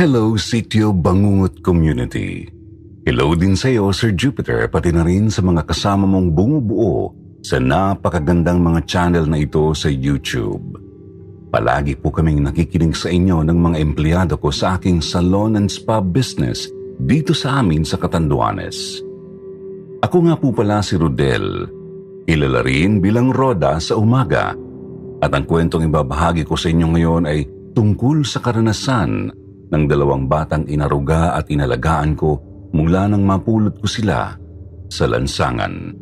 Hello, Sityo Bangungot Community. Hello din sa iyo, Sir Jupiter, pati na rin sa mga kasama mong bumubuo sa napakagandang mga channel na ito sa YouTube. Palagi po kaming nakikinig sa inyo ng mga empleyado ko sa aking salon and spa business dito sa amin sa Catanduanes. Ako nga po pala si Rodel, kilala rin bilang Roda sa umaga at ang kwentong ibabahagi ko sa inyo ngayon ay tungkol sa karanasan ng dalawang batang inaruga at inalagaan ko mula nang mapulot ko sila sa lansangan.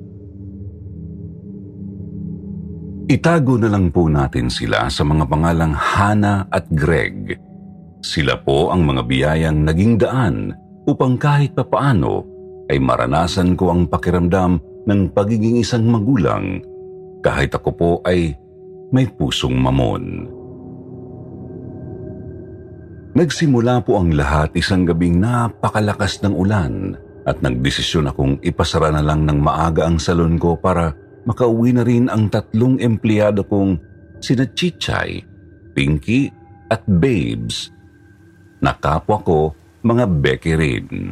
Itago na lang po natin sila sa mga pangalang Hana at Greg. Sila po ang mga biyayang naging daan upang kahit papaano ay maranasan ko ang pakiramdam ng pagiging isang magulang kahit ako po ay may pusong mamon. Nagsimula po ang lahat isang gabing napakalakas ng ulan at nagdesisyon akong ipasara na lang ng maaga ang salon ko para makauwi na rin ang tatlong empleyado kong sina Chichay, Pinky at Babes na kapwa ko mga Becky rin.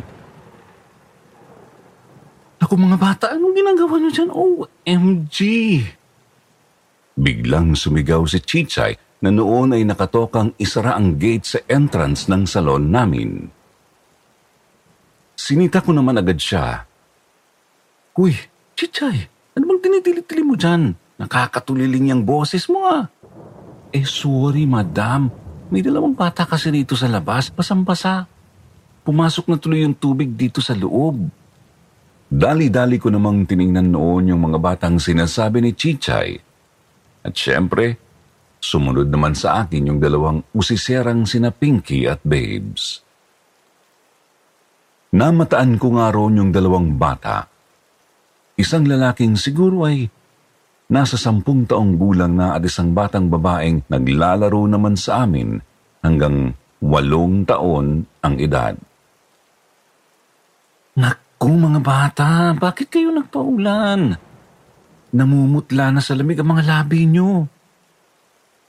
Ako mga bata, anong ginagawa niyo dyan? OMG! Biglang sumigaw si Chichay na noon ay nakatokang isara ang gate sa entrance ng salon namin. Sinita ko naman agad siya. Uy, Chichay, ano bang tinitili-tili mo dyan? Nakakatuliling yung boses mo ah. Eh sorry madam, may dalawang bata kasi rito sa labas, basang-basa. Pumasok na tuloy yung tubig dito sa loob. Dali-dali ko namang tiningnan noon yung mga batang sinasabi ni Chichay. At syempre, sumunod naman sa akin yung dalawang usiserang sina Pinky at Babes. Namataan ko nga roon yung dalawang bata. Isang lalaking siguro ay nasa sampung taong gulang na at isang batang babaeng naglalaro naman sa amin hanggang walong taon ang edad. Naku mga bata, bakit kayo nagpaulan? Namumutla na sa lamig ang mga labi nyo.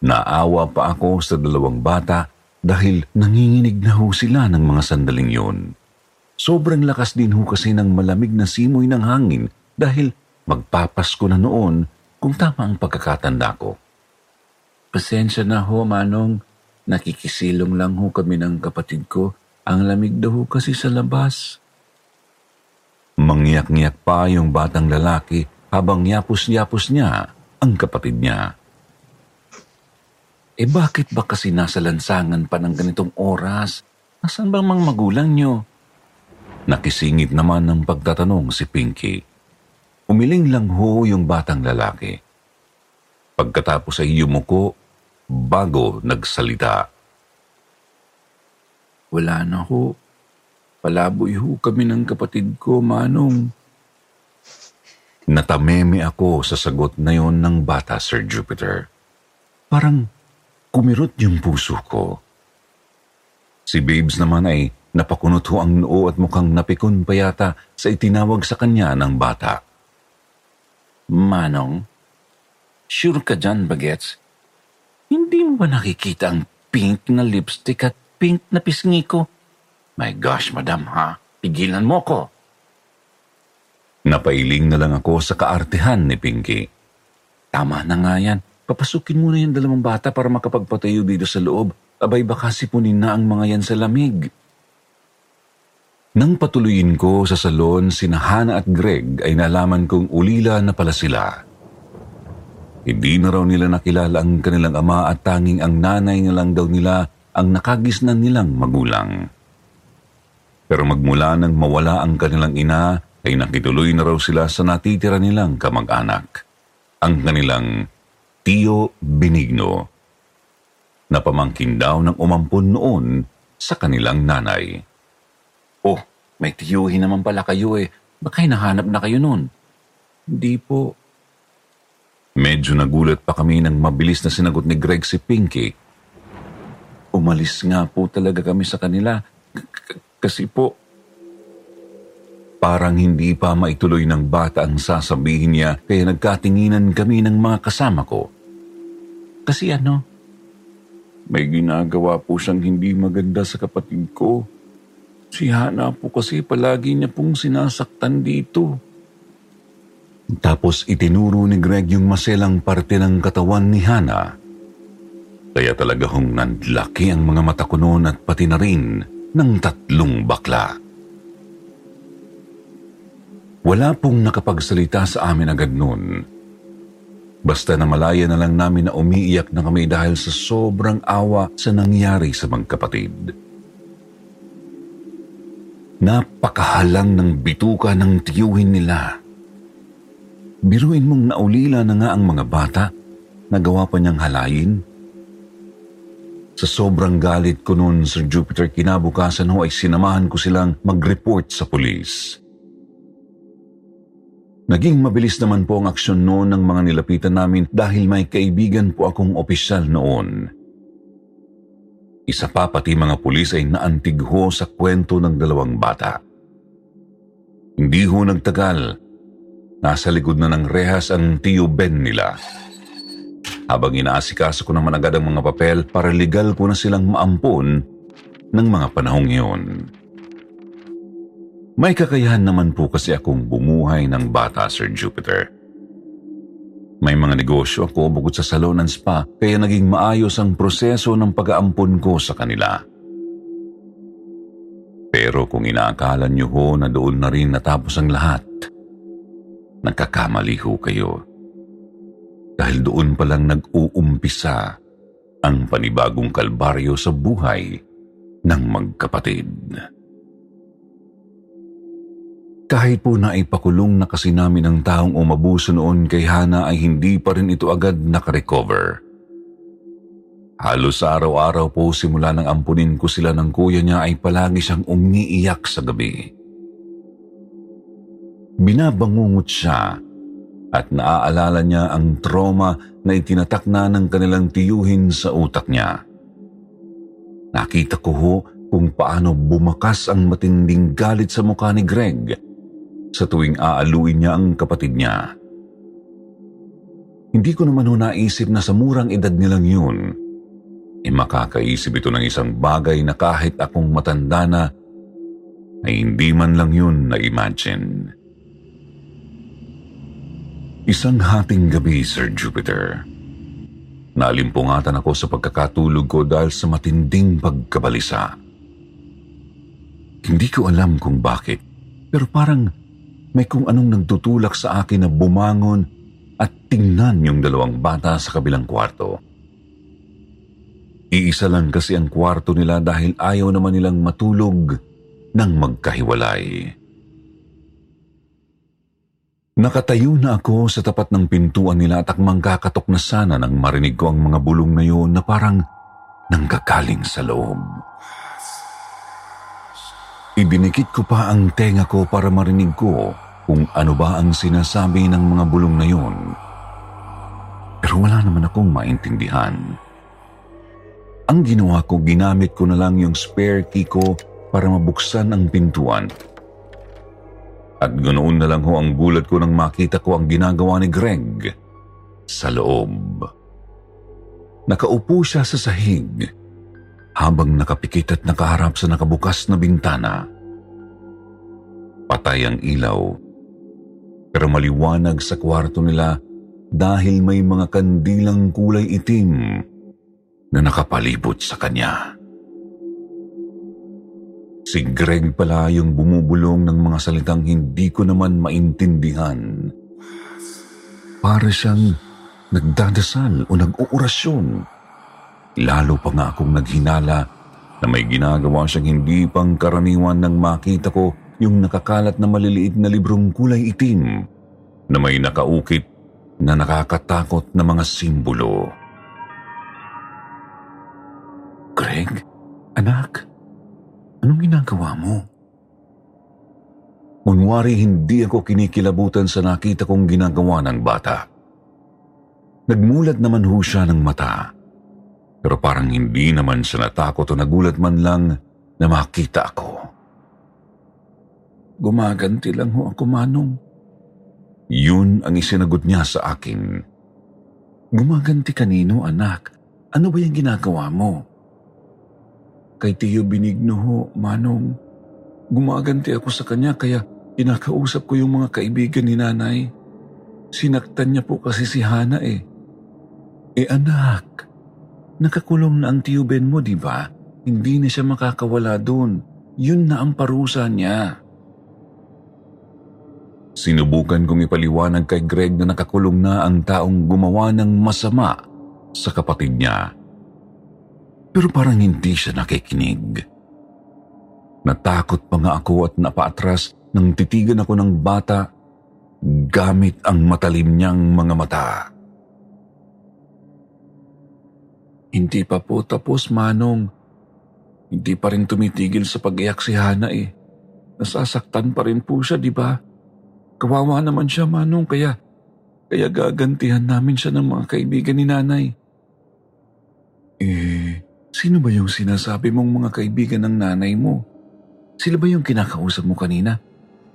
Naawa pa ako sa dalawang bata dahil nanginginig na ho sila ng mga sandaling yun. Sobrang lakas din ho kasi ng malamig na simoy ng hangin dahil magpapasko na noon kung tama ang pagkakatanda ko. Pasensya na ho, Manong. Nakikisilong lang ho kami ng kapatid ko. Ang lamig daw ho kasi sa labas. Mangyak-ngyak pa yung batang lalaki habang yapos-yapos niya ang kapatid niya. Eh bakit ba kasi nasa lansangan pa ng ganitong oras? Nasaan bang mga magulang nyo? Nakisingit naman ng pagtatanong si Pinky. Umiling lang ho yung batang lalaki. Pagkatapos ay yumuko bago nagsalita. Wala na ho. Palaboy ho kami ng kapatid ko, Manong. Natameme ako sa sagot na yon ng bata, Sir Jupiter. Parang kumirot yung puso ko. Si Babes naman ay napakunot ho ang noo at mukhang napikon pa yata sa itinawag sa kanya ng bata. Manong, sure ka dyan, Bagets? Hindi mo ba nakikita ang pink na lipstick at pink na pisngi ko? My gosh, madam ha. Pigilan mo ko. Napailing na lang ako sa kaartehan ni Pinky. Tama na nga yan. Papasukin mo na yung dalawang bata para makapagpatayo dito sa loob. Abay baka sipunin na ang mga yan sa lamig. Nang patuloyin ko sa salon, sina Hana at Greg ay nalaman kong ulila na pala sila. Hindi na raw nila nakilala ang kanilang ama at tanging ang nanay na lang daw nila ang nakagisnan nilang magulang. Pero magmula nang mawala ang kanilang ina, ay nakituloy na raw sila sa natitira nilang kamag-anak. Ang kanilang Tio Benigno. Napamangkin daw ng umampun noon sa kanilang nanay. Oh, may tiyuhin naman pala kayo eh. Baka hinahanap na kayo noon. Hindi po. Medyo nagulat pa kami nang mabilis na sinagot ni Greg si Pinky. Umalis nga po talaga kami sa kanila. Kasi po, parang hindi pa maituloy ng bata ang sasabihin niya kaya nagkatinginan kami ng mga kasama ko. Kasi ano, May ginagawa po siyang hindi maganda sa kapatid ko. Si Hana po kasi palagi niya pong sinasaktan dito. Tapos itinuro ni Greg yung maselang parte ng katawan ni Hana. Kaya talaga hong nandlaki ang mga mata ko noon at pati na rin ng tatlong bakla. Wala pong nakapagsalita sa amin agad noon. Basta na malaya na lang namin na umiiyak na kami dahil sa sobrang awa sa nangyari sa magkapatid. Napakahalang ng bituka ng tiyuhin nila. Biruin mong naulila na nga ang mga bata, nagawa pa niyang halayin. Sa sobrang galit ko noon, Sir Jupiter, kinabukasan ho ay sinamahan ko silang mag-report sa pulis. Naging mabilis naman po ang aksyon noon ng mga nilapitan namin dahil may kaibigan po akong opisyal noon. Isa pa pati mga pulis ay naantig ho sa kwento ng dalawang bata. Hindi ho nagtagal, Nasa likod na ng rehas ang tiyo Ben nila. Habang inaasikaso ko naman agad ang mga papel para legal ko na silang maampon ng mga panahong iyon. May kakayahan naman po kasi akong bumuhay ng bata, Sir Jupiter. May mga negosyo ako bukod sa salon and spa kaya naging maayos ang proseso ng pag-aampon ko sa kanila. Pero kung inaakala niyo ho na doon na rin natapos ang lahat, nagkakamali ho kayo. Dahil doon pa lang nag-uumpisa ang panibagong kalbaryo sa buhay ng magkapatid. Kahit po na ipakulong na kasi namin ang taong umabuso noon kay Hana ay hindi pa rin ito agad nakarecover. Halos araw-araw po simula nang ampunin ko sila ng kuya niya ay palagi siyang umiiyak sa gabi. Binabangungot siya at naaalala niya ang trauma na itinatak na ng kanilang tiyuhin sa utak niya. Nakita ko ho kung paano bumakas ang matinding galit sa mukha ni Greg sa tuwing aaluin niya ang kapatid niya. Hindi ko naman ho naisip na sa murang edad nilang yun, eh makakaisip ito ng isang bagay na kahit akong matanda na, ay hindi man lang yun na-imagine. Isang hating gabi, Sir Jupiter. Nalimpungatan ako sa pagkakatulog ko dahil sa matinding pagkabalisa. Hindi ko alam kung bakit, pero parang may kung anong nagtutulak sa akin na bumangon at tingnan yung dalawang bata sa kabilang kwarto. Iisa lang kasi ang kwarto nila dahil ayaw naman nilang matulog ng magkahiwalay. Nakatayo na ako sa tapat ng pintuan nila at akmang kakatok na sana nang marinig ko ang mga bulong na yun na parang nanggagaling sa loob. Ibinikit ko pa ang tenga ko para marinig ko kung ano ba ang sinasabi ng mga bulong na yun. Pero wala naman akong maintindihan. Ang ginawa ko, ginamit ko na lang yung spare key ko para mabuksan ang pintuan at ganoon na lang ho ang gulat ko nang makita ko ang ginagawa ni Greg sa loob. Nakaupo siya sa sahig habang nakapikit at nakaharap sa nakabukas na bintana. Patay ang ilaw, pero maliwanag sa kwarto nila dahil may mga kandilang kulay itim na nakapalibot sa kanya. Si Greg pala yung bumubulong ng mga salitang hindi ko naman maintindihan. Para siyang nagdadasal o nag-uurasyon. Lalo pa nga akong naghinala na may ginagawa siyang hindi pang karaniwan nang makita ko yung nakakalat na maliliit na librong kulay itim na may nakaukit na nakakatakot na mga simbolo. Greg, anak, Anong ginagawa mo? Kunwari hindi ako kinikilabutan sa nakita kong ginagawa ng bata. Nagmulat naman ho siya ng mata. Pero parang hindi naman siya natakot o nagulat man lang na makita ako. Gumaganti lang ho ako, Manong. Yun ang isinagot niya sa akin. Gumaganti kanino, anak? Ano ba yung ginagawa mo? Kay Tiyo Benigno ho, Manong. Gumaganti ako sa kanya kaya kinakausap ko yung mga kaibigan ni nanay. Sinaktan niya po kasi si Hana eh. Eh anak, nakakulong na ang Tiyo Ben mo, di ba? Hindi na siya makakawala doon. Yun na ang parusa niya. Sinubukan kong ipaliwanag kay Greg na nakakulong na ang taong gumawa ng masama sa kapatid niya. Pero parang hindi siya nakikinig. Natakot pa nga ako at napaatras nang titigan ako ng bata gamit ang matalim niyang mga mata. Hindi pa po tapos, Manong. Hindi pa rin tumitigil sa pag-iyak si Hana eh. Nasasaktan pa rin po siya, di ba? Kawawa naman siya, Manong, kaya, kaya gagantihan namin siya ng mga kaibigan ni nanay. Eh, sino ba yung sinasabi mong mga kaibigan ng nanay mo? Sila ba yung kinakausap mo kanina?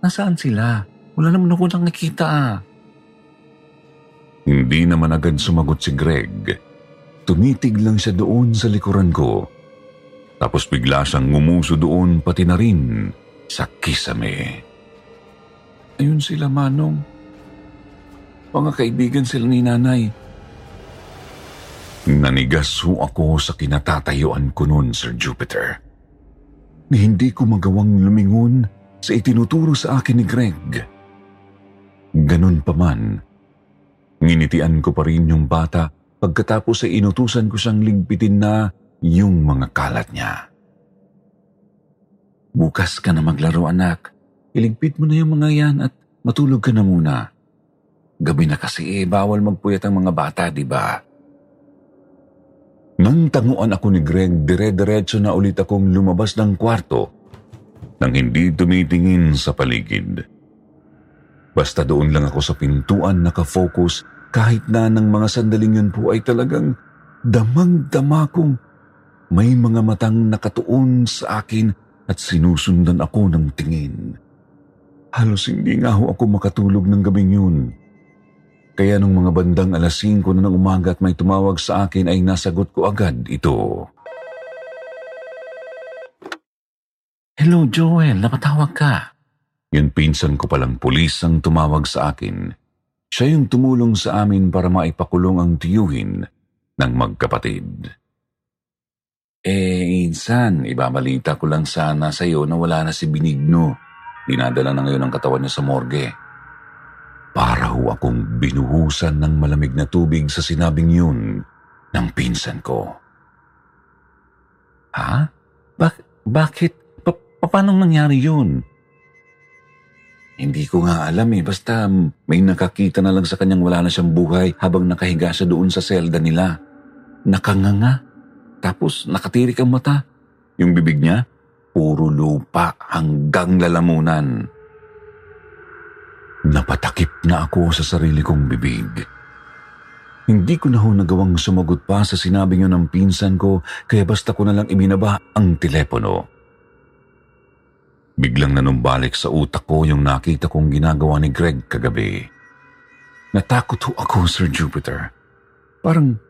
Nasaan sila? Wala naman ako nakikita ah. Hindi naman agad sumagot si Greg. Tumitig lang siya doon sa likuran ko. Tapos bigla siyang ngumuso doon pati na rin sa kisame. Ayun sila, Manong. Mga kaibigan sila ni nanay. Nanigas ho ako sa kinatatayuan ko noon, Sir Jupiter. Ni hindi ko magawang lumingon sa itinuturo sa akin ni Greg. Ganun pa man, nginitian ko pa rin yung bata pagkatapos ay inutusan ko siyang ligpitin na yung mga kalat niya. Bukas ka na maglaro anak. Iligpit mo na yung mga yan at matulog ka na muna. Gabi na kasi eh, bawal magpuyat ang mga bata, di ba? Nang tanguan ako ni Greg, dire-diretso na ulit akong lumabas ng kwarto nang hindi tumitingin sa paligid. Basta doon lang ako sa pintuan nakafocus kahit na ng mga sandaling yun po ay talagang damang-dama kong may mga matang nakatuon sa akin at sinusundan ako ng tingin. Halos hindi nga ho ako makatulog ng gabing yun. Kaya nung mga bandang alas 5 na ng umaga at may tumawag sa akin ay nasagot ko agad ito. Hello Joel, napatawag ka. Yun pinsan ko palang pulis ang tumawag sa akin. Siya yung tumulong sa amin para maipakulong ang tiyuhin ng magkapatid. Eh, insan, ibabalita ko lang sana sa iyo na wala na si Binigno. Dinadala na ngayon ang katawan niya sa morgue. Para ho akong binuhusan ng malamig na tubig sa sinabing yun ng pinsan ko. Ha? Bak- bakit? Pa- paano nangyari yun? Hindi ko nga alam eh. Basta may nakakita na lang sa kanyang wala na siyang buhay habang nakahiga siya doon sa selda nila. Nakanganga tapos nakatirik ang mata. Yung bibig niya, puro lupa hanggang lalamunan. Napatakip na ako sa sarili kong bibig. Hindi ko na ho nagawang sumagot pa sa sinabi niyo ng pinsan ko kaya basta ko na lang ibinaba ang telepono. Biglang nanumbalik sa utak ko yung nakita kong ginagawa ni Greg kagabi. Natakot ho ako, Sir Jupiter. Parang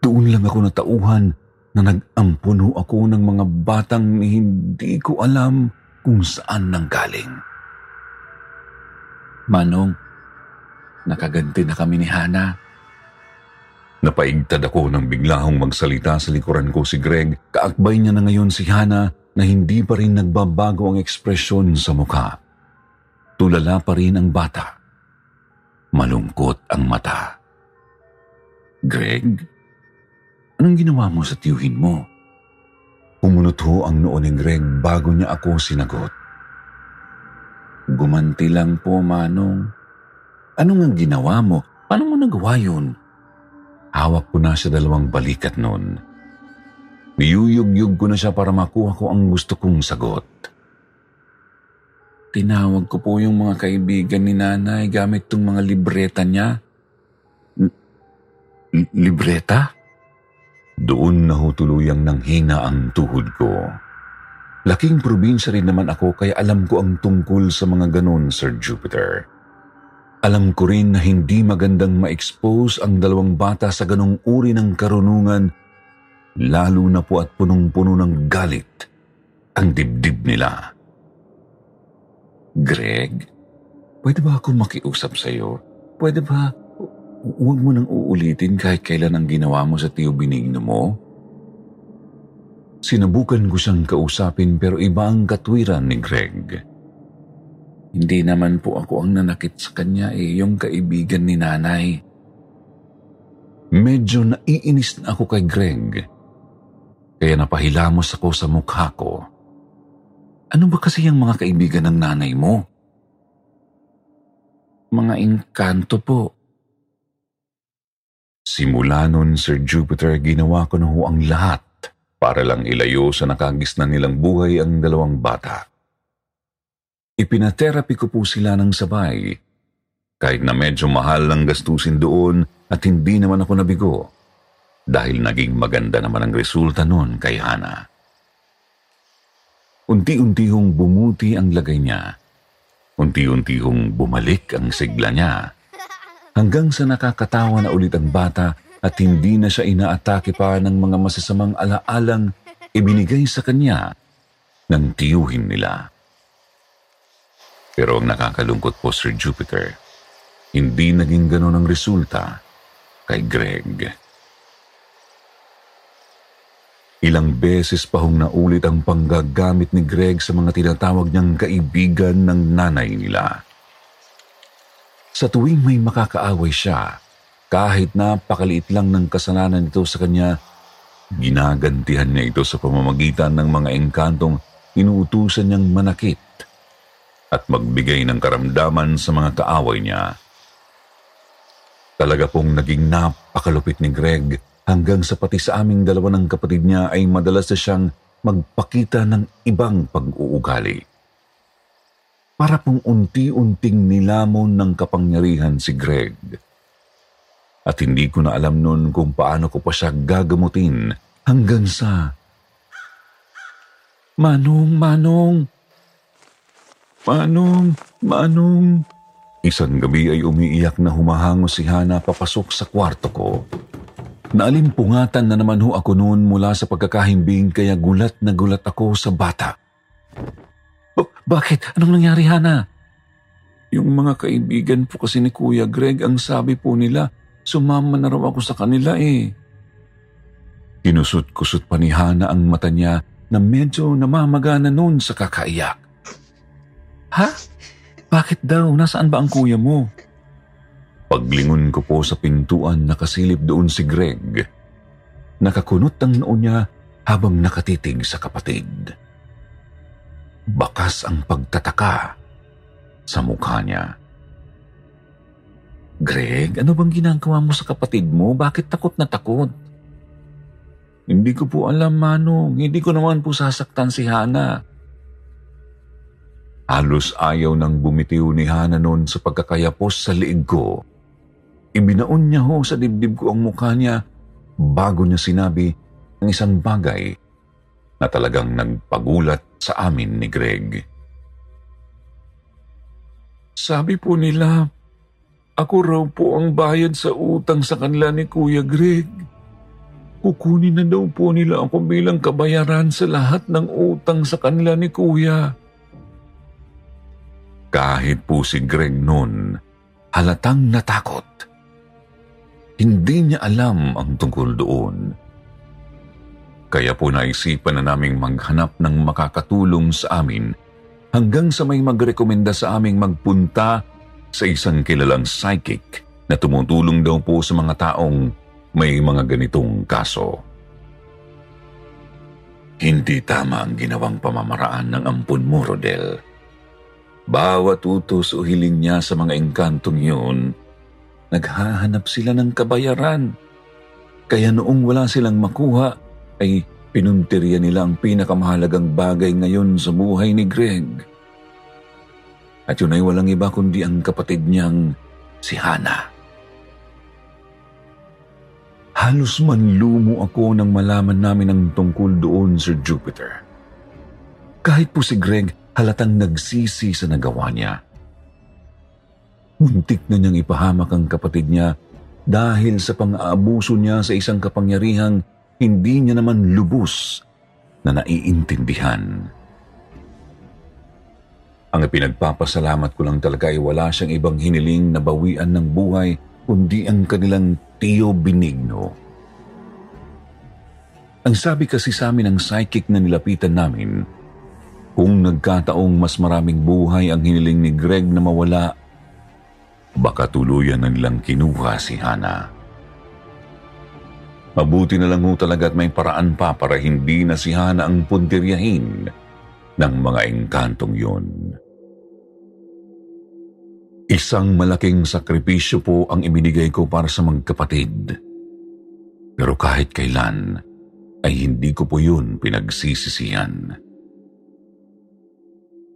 doon lang ako natauhan na nag-ampuno ako ng mga batang hindi ko alam kung saan nanggaling. Manong, nakaganti na kami ni Hana. Napaigtad ako nang bigla hong magsalita sa likuran ko si Greg. Kaakbay niya na ngayon si Hana na hindi pa rin nagbabago ang ekspresyon sa mukha. Tulala pa rin ang bata. Malungkot ang mata. Greg? Anong ginawa mo sa tiyuhin mo? Umunot ho ang noo ni Greg bago niya ako sinagot. Gumanti lang po, Manong. Ano nga ginawa mo? Paano mo nagawa yun? Hawak ko na sa dalawang balikat noon. Niyuyug-yug ko na siya para makuha ko ang gusto kong sagot. Tinawag ko po yung mga kaibigan ni nanay gamit tong mga libreta niya. L- libreta? Doon na ho tuluyang nanghina ang tuhod ko. Laking probinsya rin naman ako kaya alam ko ang tungkol sa mga ganon, Sir Jupiter. Alam ko rin na hindi magandang ma-expose ang dalawang bata sa ganong uri ng karunungan, lalo na po at punong-puno ng galit ang dibdib nila. Greg, pwede ba ako makiusap sa iyo? Pwede ba huwag mo nang uulitin kahit kailan ang ginawa mo sa tiyo binigno mo? Sinabukan ko siyang kausapin pero iba ang katwiran ni Greg. Hindi naman po ako ang nanakit sa kanya eh, yung kaibigan ni nanay. Medyo naiinis na ako kay Greg. Kaya napahilamos ako sa mukha ko. Ano ba kasi yung mga kaibigan ng nanay mo? Mga engkanto po. Simula nun, Sir Jupiter, ginawa ko na ho ang lahat para lang ilayo sa nakagisnan nilang buhay ang dalawang bata. Ipinaterapi ko po sila ng sabay. Kahit na medyo mahal ang gastusin doon at hindi naman ako nabigo dahil naging maganda naman ang resulta noon kay Hana. Unti-unti hong bumuti ang lagay niya. Unti-unti hong bumalik ang sigla niya. Hanggang sa nakakatawa na ulit ang bata at hindi na siya inaatake pa ng mga masasamang alaalang ibinigay sa kanya ng tiyuhin nila. Pero ang nakakalungkot po, Sir Jupiter, hindi naging ganon ang resulta kay Greg. Ilang beses pa hong naulit ang panggagamit ni Greg sa mga tinatawag niyang kaibigan ng nanay nila. Sa tuwing may makakaaway siya, kahit napakaliit lang ng kasalanan nito sa kanya, ginagantihan niya ito sa pamamagitan ng mga engkantong inuutusan niyang manakit at magbigay ng karamdaman sa mga kaaway niya. Talaga pong naging napakalupit ni Greg hanggang sa pati sa aming dalawa ng kapatid niya ay madalas na siyang magpakita ng ibang pag-uugali. Para pong unti-unting nilamon ng kapangyarihan si Greg. At hindi ko na alam noon kung paano ko pa siya gagamutin hanggang sa... Manong, Manong, Manong, Manong. Isang gabi ay umiiyak na humahango si Hana papasok sa kwarto ko. Naalimpungatan na naman ho ako noon mula sa pagkakahimbing kaya gulat na gulat ako sa bata. Oh, bakit? Anong nangyari, Hana? Yung mga kaibigan po kasi ni Kuya Greg ang sabi po nila, sumama na raw ako sa kanila eh. Kinusot-kusot pa ni Hana ang mata niya na medyo namamagana noon sa kakaiyak. Ha? Bakit daw? Nasaan ba ang kuya mo? Paglingon ko po sa pintuan, nakasilip doon si Greg. Nakakunot ang noo niya habang nakatitig sa kapatid. Bakas ang pagtataka sa mukha niya. Greg, ano bang ginagawa mo sa kapatid mo? Bakit takot na takot? Hindi ko po alam, Manong. Hindi ko naman po sasaktan si Hana. Halos ayaw nang bumitiw ni Hana noon sa pagkakayapos sa liig ko. Ibinaon niya ho sa dibdib ko ang mukha niya bago niya sinabi ang isang bagay na talagang nagpagulat sa amin ni Greg. Sabi po nila, ako raw po ang bayad sa utang sa kanila ni Kuya Greg. Kukunin na daw po nila ako bilang kabayaran sa lahat ng utang sa kanila ni Kuya. Kahit po si Greg noon, halatang natakot. Hindi niya alam ang tungkol doon. Kaya po naisipan na naming maghanap ng makakatulong sa amin hanggang sa may magrekomenda sa aming magpunta sa isang kilalang psychic na tumutulong daw po sa mga taong may mga ganitong kaso. Hindi tama ang ginawang pamamaraan ng ampun mo, Rodel. Bawat utos o hiling niya sa mga engkantong yun, naghahanap sila ng kabayaran. Kaya noong wala silang makuha, ay pinuntirya nila ang pinakamahalagang bagay ngayon sa buhay ni Greg. At yun ay walang iba kundi ang kapatid niyang si Hana. Halos manlumo ako nang malaman namin ang tungkol doon, Sir Jupiter. Kahit po si Greg halatang nagsisi sa nagawa niya. Muntik na niyang ipahamak ang kapatid niya dahil sa pang-aabuso niya sa isang kapangyarihang hindi niya naman lubos na naiintindihan. Ang pinagpapasalamat ko lang talaga ay wala siyang ibang hiniling na bawian ng buhay kundi ang kanilang Tio Benigno. Ang sabi kasi sa amin ng psychic na nilapitan namin, kung nagkataong mas maraming buhay ang hiniling ni Greg na mawala, baka tuluyan na nilang kinuha si Hana. Mabuti na lang ho talaga at may paraan pa para hindi na si Hana ang puntiryahin ng mga engkantong yun. Isang malaking sakripisyo po ang ibinigay ko para sa magkapatid. Pero kahit kailan, ay hindi ko po yun pinagsisisihan.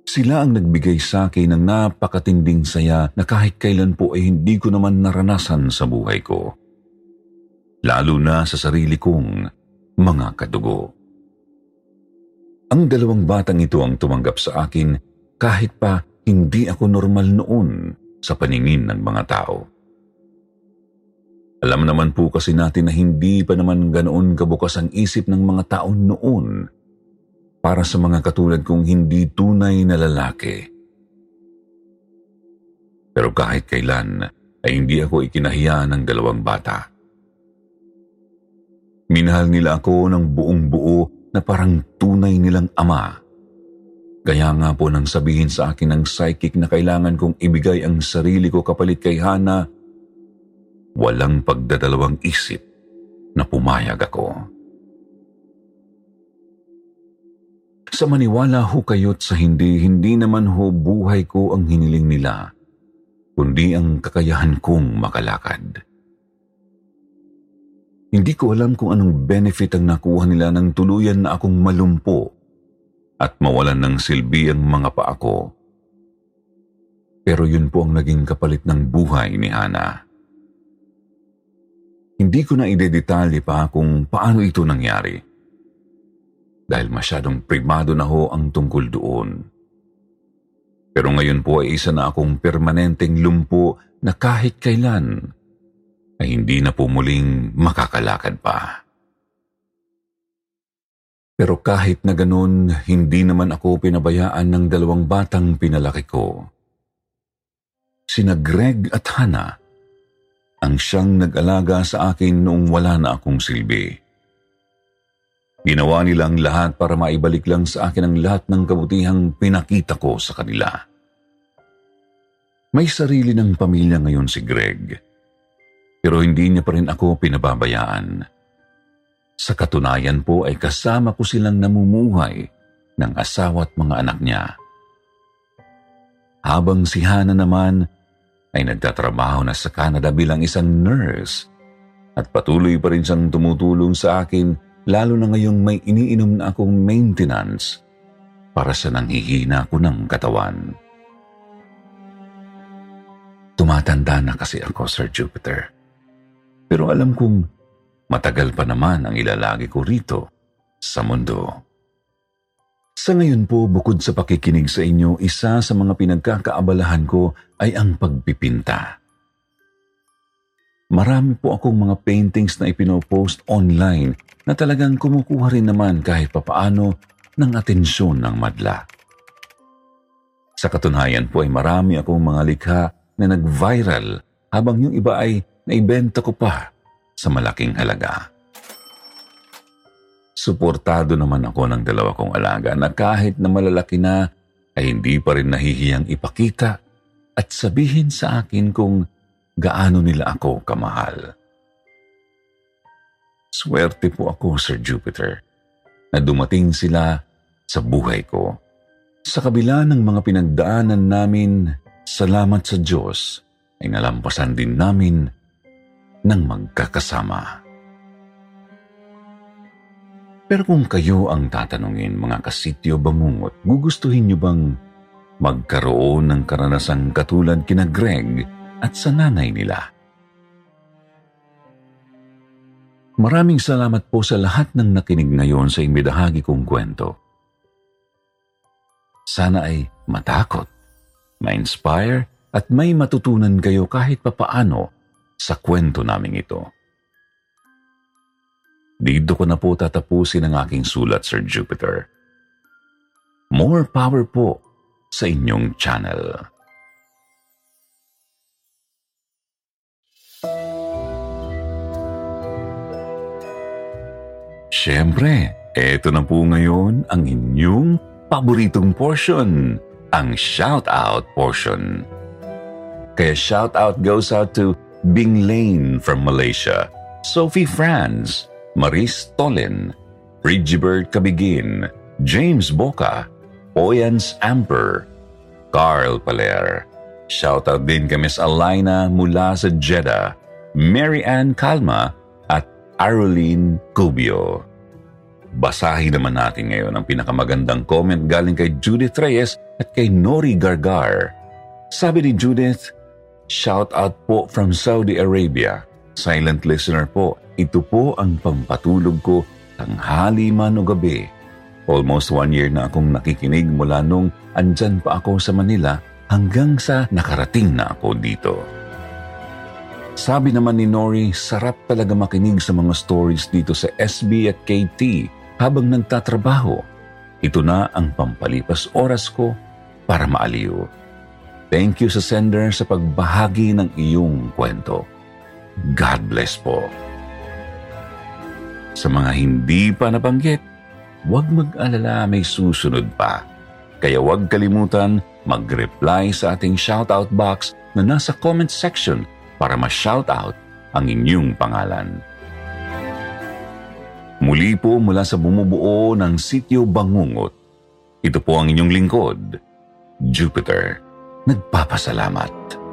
Sila ang nagbigay sa akin ng napakatinding saya na kahit kailan po ay hindi ko naman naranasan sa buhay ko. Lalo na sa sarili kong mga kadugo. Ang dalawang batang ito ang tumanggap sa akin kahit pa hindi ako normal noon sa paningin ng mga tao. Alam naman po kasi natin na hindi pa naman ganoon kabukas ang isip ng mga tao noon para sa mga katulad kong hindi tunay na lalaki. Pero kahit kailan ay hindi ako ikinahiya ng dalawang bata. Minahal nila ako ng buong buo na parang tunay nilang ama kaya nga po nang sabihin sa akin ng psychic na kailangan kong ibigay ang sarili ko kapalit kay Hana, walang pagdadalawang isip na pumayag ako. Sa maniwala ho kayo't sa hindi, hindi naman ho buhay ko ang hiniling nila, kundi ang kakayahan kong makalakad. Hindi ko alam kung anong benefit ang nakuha nila nang tuluyan na akong malumpo at mawalan ng silbi ang mga paa ko. Pero yun po ang naging kapalit ng buhay ni Hana. Hindi ko na idedetalye pa kung paano ito nangyari. Dahil masyadong primado na ho ang tungkol doon. Pero ngayon po ay isa na akong permanenteng lumpo na kahit kailan ay hindi na po muling makakalakad pa. Pero kahit na ganun, hindi naman ako pinabayaan ng dalawang batang pinalaki ko. Sina Greg at Hana ang siyang nag-alaga sa akin noong wala na akong silbi. Ginawa nilang lahat para maibalik lang sa akin ang lahat ng kabutihang pinakita ko sa kanila. May sarili ng pamilya ngayon si Greg, pero hindi niya pa rin ako pinababayaan. Sa katunayan po ay kasama ko silang namumuhay ng asawa at mga anak niya. Habang si Hana naman ay nagtatrabaho na sa Canada bilang isang nurse at patuloy pa rin siyang tumutulong sa akin lalo na ngayong may iniinom na akong maintenance para sa nanghihina ko ng katawan. Tumatanda na kasi ako, Sir Jupiter. Pero alam kong Matagal pa naman ang ilalagi ko rito sa mundo. Sa ngayon po, bukod sa pakikinig sa inyo, isa sa mga pinagkakaabalahan ko ay ang pagpipinta. Marami po akong mga paintings na ipinopost online na talagang kumukuha rin naman kahit papaano ng atensyon ng madla. Sa katunayan po ay marami akong mga likha na nag-viral habang yung iba ay naibenta ko pa sa malaking halaga. Suportado naman ako ng dalawa kong alaga na kahit na malalaki na ay hindi pa rin nahihiyang ipakita at sabihin sa akin kung gaano nila ako kamahal. Swerte po ako, Sir Jupiter, na dumating sila sa buhay ko. Sa kabila ng mga pinagdaanan namin, salamat sa Diyos, ay nalampasan din namin ng magkakasama. Pero kung kayo ang tatanungin mga kasityo bangungot, gugustuhin niyo bang magkaroon ng karanasang katulad kina Greg at sa nanay nila? Maraming salamat po sa lahat ng nakinig ngayon sa imidahagi kong kwento. Sana ay matakot, ma-inspire at may matutunan kayo kahit papaano sa kwento naming ito. Dito ko na po tatapusin ang aking sulat, Sir Jupiter. More power po sa inyong channel. Siyempre, eto na po ngayon ang inyong paboritong portion, ang shout-out portion. Kaya shout-out goes out to Bing Lane from Malaysia, Sophie Franz, Maris Tolen, Rigibert Cabigin, James Boca, Oyans Amper, Carl Paler. Shoutout din kay Miss Alina mula sa Jeddah, Mary Ann Calma at Arlene Cubio. Basahin naman natin ngayon ang pinakamagandang comment galing kay Judith Reyes at kay Nori Gargar. Sabi ni Judith, Shout out po from Saudi Arabia. Silent listener po, ito po ang pampatulog ko tanghali man o gabi. Almost one year na akong nakikinig mula nung andyan pa ako sa Manila hanggang sa nakarating na ako dito. Sabi naman ni Nori, sarap talaga makinig sa mga stories dito sa SB at KT habang nagtatrabaho. Ito na ang pampalipas oras ko para maaliw. Thank you sa sender sa pagbahagi ng iyong kwento. God bless po. Sa mga hindi pa nabanggit, huwag mag-alala may susunod pa. Kaya huwag kalimutan mag-reply sa ating shoutout box na nasa comment section para ma-shoutout ang inyong pangalan. Muli po mula sa bumubuo ng Sityo Bangungot, ito po ang inyong lingkod, Jupiter. Nagpapasalamat.